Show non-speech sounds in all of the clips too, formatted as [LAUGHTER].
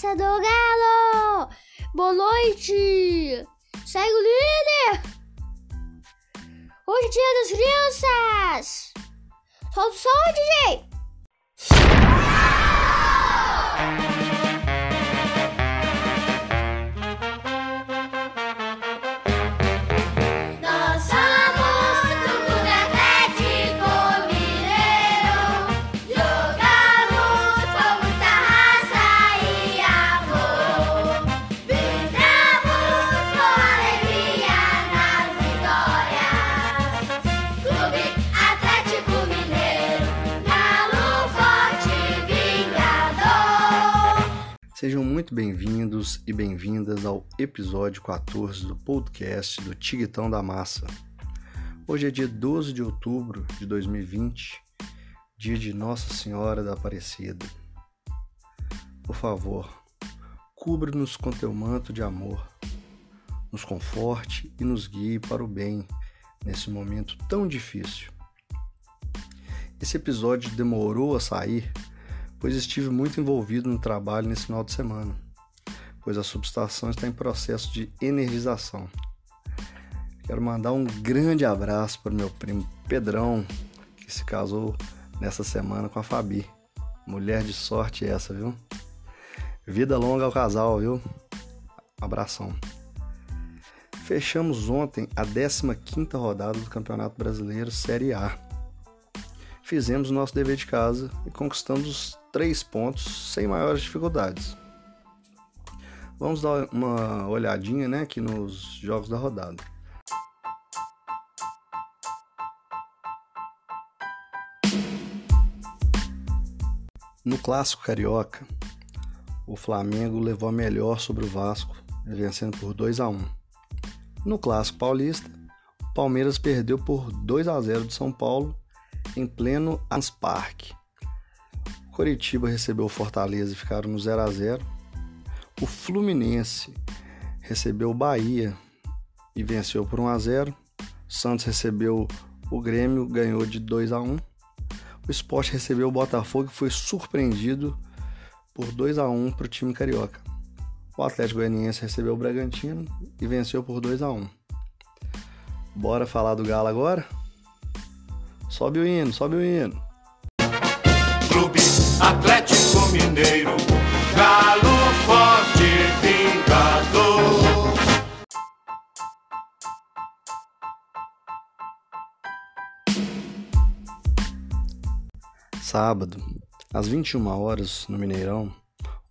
massa do Galo! Boa noite! Segue o líder! Hoje é dia das crianças! Solta o som, DJ! Sejam muito bem-vindos e bem-vindas ao episódio 14 do podcast do Tiguitão da Massa. Hoje é dia 12 de outubro de 2020, dia de Nossa Senhora da Aparecida. Por favor, cubra-nos com teu manto de amor, nos conforte e nos guie para o bem nesse momento tão difícil. Esse episódio demorou a sair pois estive muito envolvido no trabalho nesse final de semana, pois a subestação está em processo de energização. Quero mandar um grande abraço para o meu primo Pedrão, que se casou nessa semana com a Fabi. Mulher de sorte essa, viu? Vida longa ao casal, viu? Abração. Fechamos ontem a 15ª rodada do Campeonato Brasileiro Série A fizemos nosso dever de casa e conquistamos os três pontos sem maiores dificuldades. Vamos dar uma olhadinha né, aqui nos jogos da rodada. No clássico carioca, o Flamengo levou a melhor sobre o Vasco, vencendo por 2 a 1. No clássico paulista, o Palmeiras perdeu por 2 a 0 de São Paulo em pleno Ans Parque. Coritiba recebeu o Fortaleza e ficaram no 0 a 0. O Fluminense recebeu o Bahia e venceu por 1 a 0. Santos recebeu o Grêmio, ganhou de 2 a 1. O Sport recebeu o Botafogo e foi surpreendido por 2 a 1 para o time carioca. O Atlético Goianiense recebeu o Bragantino e venceu por 2 a 1. Bora falar do Galo agora? Sobe o hino, sobe o hino. Clube Atlético Mineiro, galo forte vingador. Sábado, às 21 horas, no Mineirão,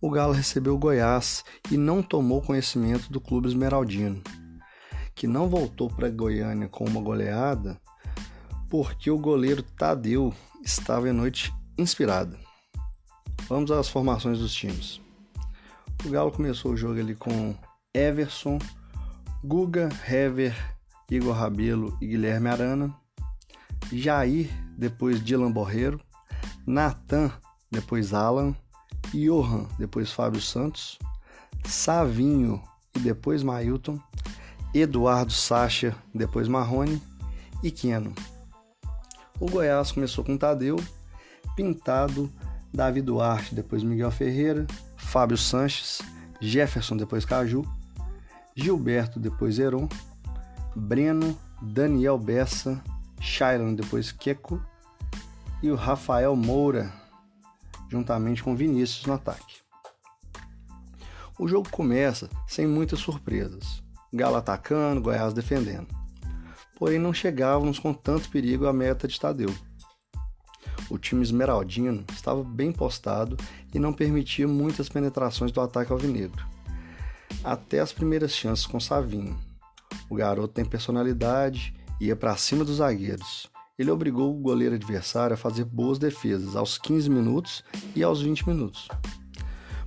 o Galo recebeu o Goiás e não tomou conhecimento do clube esmeraldino, que não voltou para Goiânia com uma goleada porque o goleiro Tadeu estava em noite inspirada. Vamos às formações dos times. O Galo começou o jogo ali com Everson, Guga, Hever, Igor Rabelo e Guilherme Arana, Jair, depois Dylan Borreiro, Natan, depois Alan, Johan, depois Fábio Santos, Savinho e depois Mailton, Eduardo Sacha, depois Marrone e Keno. O Goiás começou com Tadeu, Pintado, Davi Duarte, depois Miguel Ferreira, Fábio Sanches, Jefferson, depois Caju, Gilberto, depois Heron, Breno, Daniel Bessa, Shailon, depois Queco e o Rafael Moura, juntamente com Vinícius no ataque. O jogo começa sem muitas surpresas. Galo atacando, Goiás defendendo. Porém, não chegávamos com tanto perigo à meta de Tadeu. O time esmeraldino estava bem postado e não permitia muitas penetrações do ataque alvinegro. Até as primeiras chances com Savinho. O garoto tem personalidade e ia para cima dos zagueiros. Ele obrigou o goleiro adversário a fazer boas defesas aos 15 minutos e aos 20 minutos.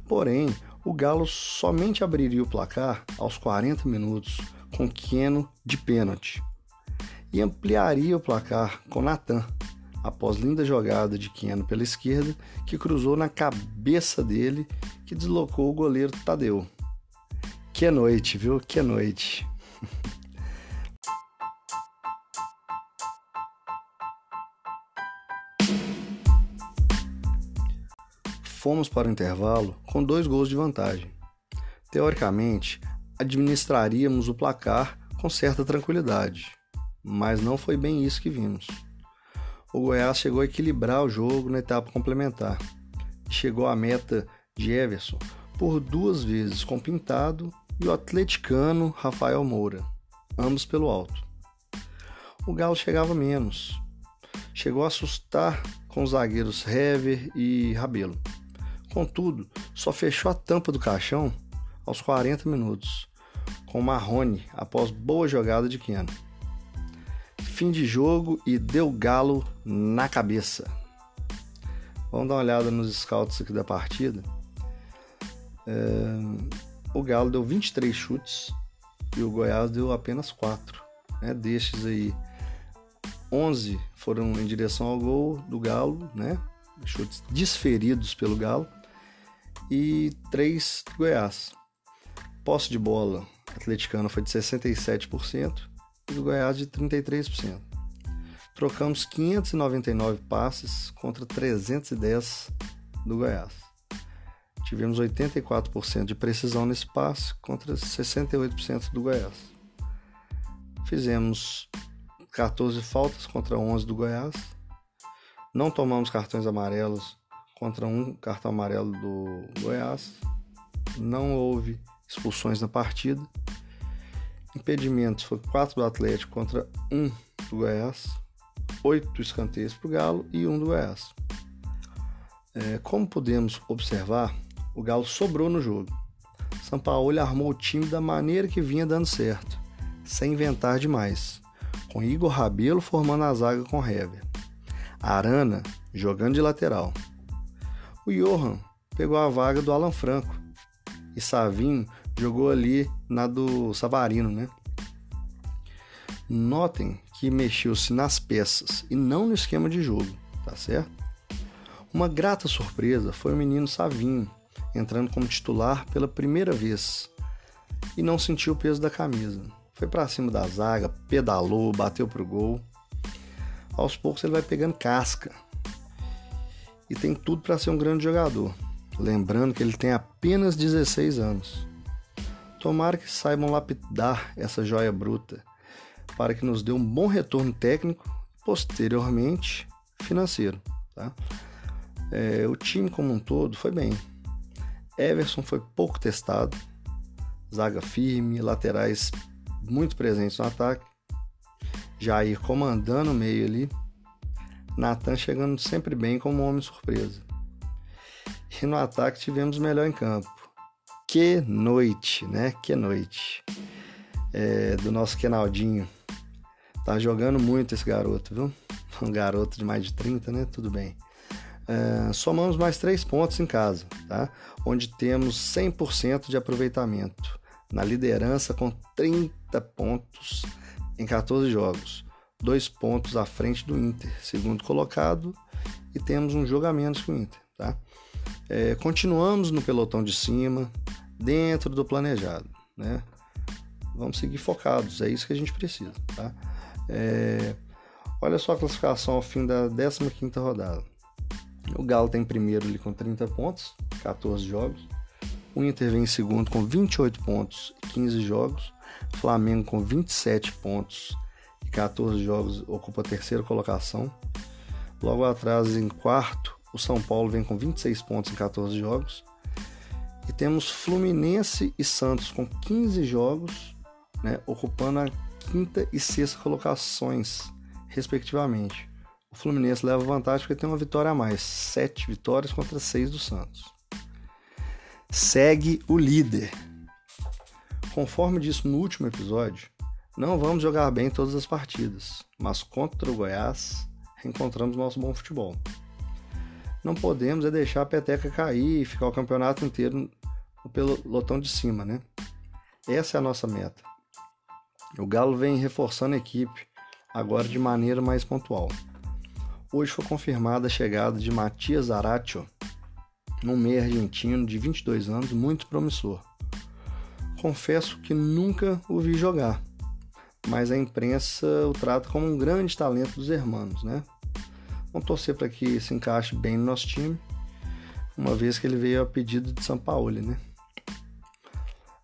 Porém, o Galo somente abriria o placar aos 40 minutos com Queno de pênalti e ampliaria o placar com Natan após linda jogada de Queno pela esquerda que cruzou na cabeça dele que deslocou o goleiro Tadeu. Que noite, viu? Que noite. [LAUGHS] fomos para o intervalo com dois gols de vantagem. Teoricamente, administraríamos o placar com certa tranquilidade, mas não foi bem isso que vimos. O Goiás chegou a equilibrar o jogo na etapa complementar. Chegou à meta de Everson por duas vezes com Pintado e o atleticano Rafael Moura, ambos pelo alto. O Galo chegava menos. Chegou a assustar com os zagueiros Hever e Rabelo. Contudo, só fechou a tampa do caixão aos 40 minutos, com Marrone após boa jogada de Keno. Fim de jogo e deu galo na cabeça. Vamos dar uma olhada nos scouts aqui da partida. É, o Galo deu 23 chutes e o Goiás deu apenas 4. Né? Destes aí, 11 foram em direção ao gol do Galo, né? chutes desferidos pelo Galo, e 3 do Goiás. Posse de bola atleticana foi de 67% e do Goiás de 33%. Trocamos 599 passes contra 310 do Goiás. Tivemos 84% de precisão nesse passe contra 68% do Goiás. Fizemos 14 faltas contra 11 do Goiás. Não tomamos cartões amarelos contra um cartão amarelo do Goiás. Não houve expulsões na partida. Impedimentos foi 4 do Atlético contra 1 do Goiás. 8 escanteios para o Galo e 1 do Goiás. É, como podemos observar, o Galo sobrou no jogo. São Paulo armou o time da maneira que vinha dando certo, sem inventar demais, com Igor Rabelo formando a zaga com Hever. Arana jogando de lateral. O Johan pegou a vaga do Alan Franco e Savinho jogou ali na do Savarino, né? Notem que mexeu-se nas peças e não no esquema de jogo, tá certo? Uma grata surpresa foi o menino Savinho, entrando como titular pela primeira vez e não sentiu o peso da camisa. Foi para cima da zaga, pedalou, bateu pro gol. Aos poucos ele vai pegando casca e tem tudo para ser um grande jogador. Lembrando que ele tem apenas 16 anos. Tomara que saibam lapidar essa joia bruta para que nos dê um bom retorno técnico, posteriormente financeiro. Tá? É, o time como um todo foi bem. Everson foi pouco testado, zaga firme, laterais muito presentes no ataque, Jair comandando o meio ali, Natan chegando sempre bem como homem surpresa. E no ataque tivemos melhor em campo. Que noite, né? Que noite. É, do nosso Kenaldinho. Tá jogando muito esse garoto, viu? Um garoto de mais de 30, né? Tudo bem. Uh, somamos mais três pontos em casa, tá? onde temos 100% de aproveitamento, na liderança com 30 pontos em 14 jogos, dois pontos à frente do Inter, segundo colocado, e temos um jogo a menos que o Inter. Tá? É, continuamos no pelotão de cima, dentro do planejado. Né? Vamos seguir focados, é isso que a gente precisa. Tá? É, olha só a classificação ao fim da 15 rodada. O Galo tem primeiro ali com 30 pontos, 14 jogos. O Inter vem em segundo com 28 pontos e 15 jogos. Flamengo com 27 pontos e 14 jogos ocupa a terceira colocação. Logo atrás, em quarto, o São Paulo vem com 26 pontos em 14 jogos. E temos Fluminense e Santos com 15 jogos, né, ocupando a quinta e sexta colocações, respectivamente. O Fluminense leva vantagem porque tem uma vitória a mais. Sete vitórias contra seis do Santos. Segue o líder. Conforme disse no último episódio, não vamos jogar bem todas as partidas, mas contra o Goiás reencontramos nosso bom futebol. Não podemos é deixar a peteca cair e ficar o campeonato inteiro no pelotão de cima, né? Essa é a nossa meta. O Galo vem reforçando a equipe, agora de maneira mais pontual. Hoje foi confirmada a chegada de Matias Aratio, um meio argentino de 22 anos, muito promissor. Confesso que nunca o vi jogar, mas a imprensa o trata como um grande talento dos hermanos, né? Vamos torcer para que se encaixe bem no nosso time. uma vez que ele veio a pedido de São Paulo, né?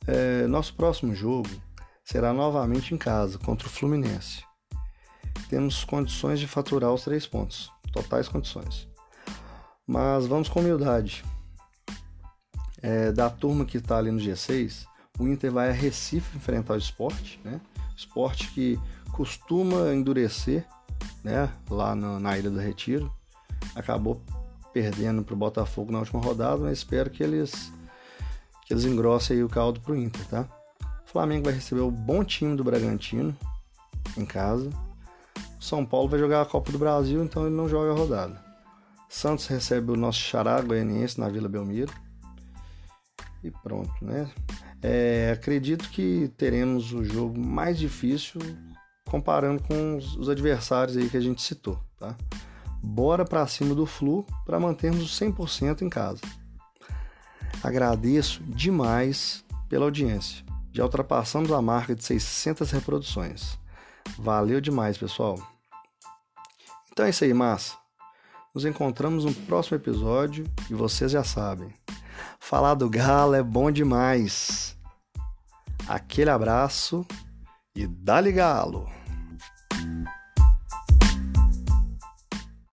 É, nosso próximo jogo será novamente em casa, contra o Fluminense. Temos condições de faturar os três pontos, totais condições. Mas vamos com humildade. É, da turma que está ali no G6, o Inter vai a Recife enfrentar o esporte, né? Esporte que costuma endurecer, né? Lá no, na Ilha do Retiro. Acabou perdendo para o Botafogo na última rodada, mas espero que eles que eles engrossem o caldo para o Inter, tá? O Flamengo vai receber o bom time do Bragantino em casa. O São Paulo vai jogar a Copa do Brasil, então ele não joga a rodada. Santos recebe o nosso xará goianiense na Vila Belmiro. E pronto, né? É, acredito que teremos o jogo mais difícil comparando com os, os adversários aí que a gente citou, tá? Bora para cima do Flu para mantermos o 100% em casa. Agradeço demais pela audiência. Já ultrapassamos a marca de 600 reproduções. Valeu demais, pessoal. Então é isso aí, massa. Nos encontramos no próximo episódio e vocês já sabem. Falar do Galo é bom demais. Aquele abraço e dá-lhe galo!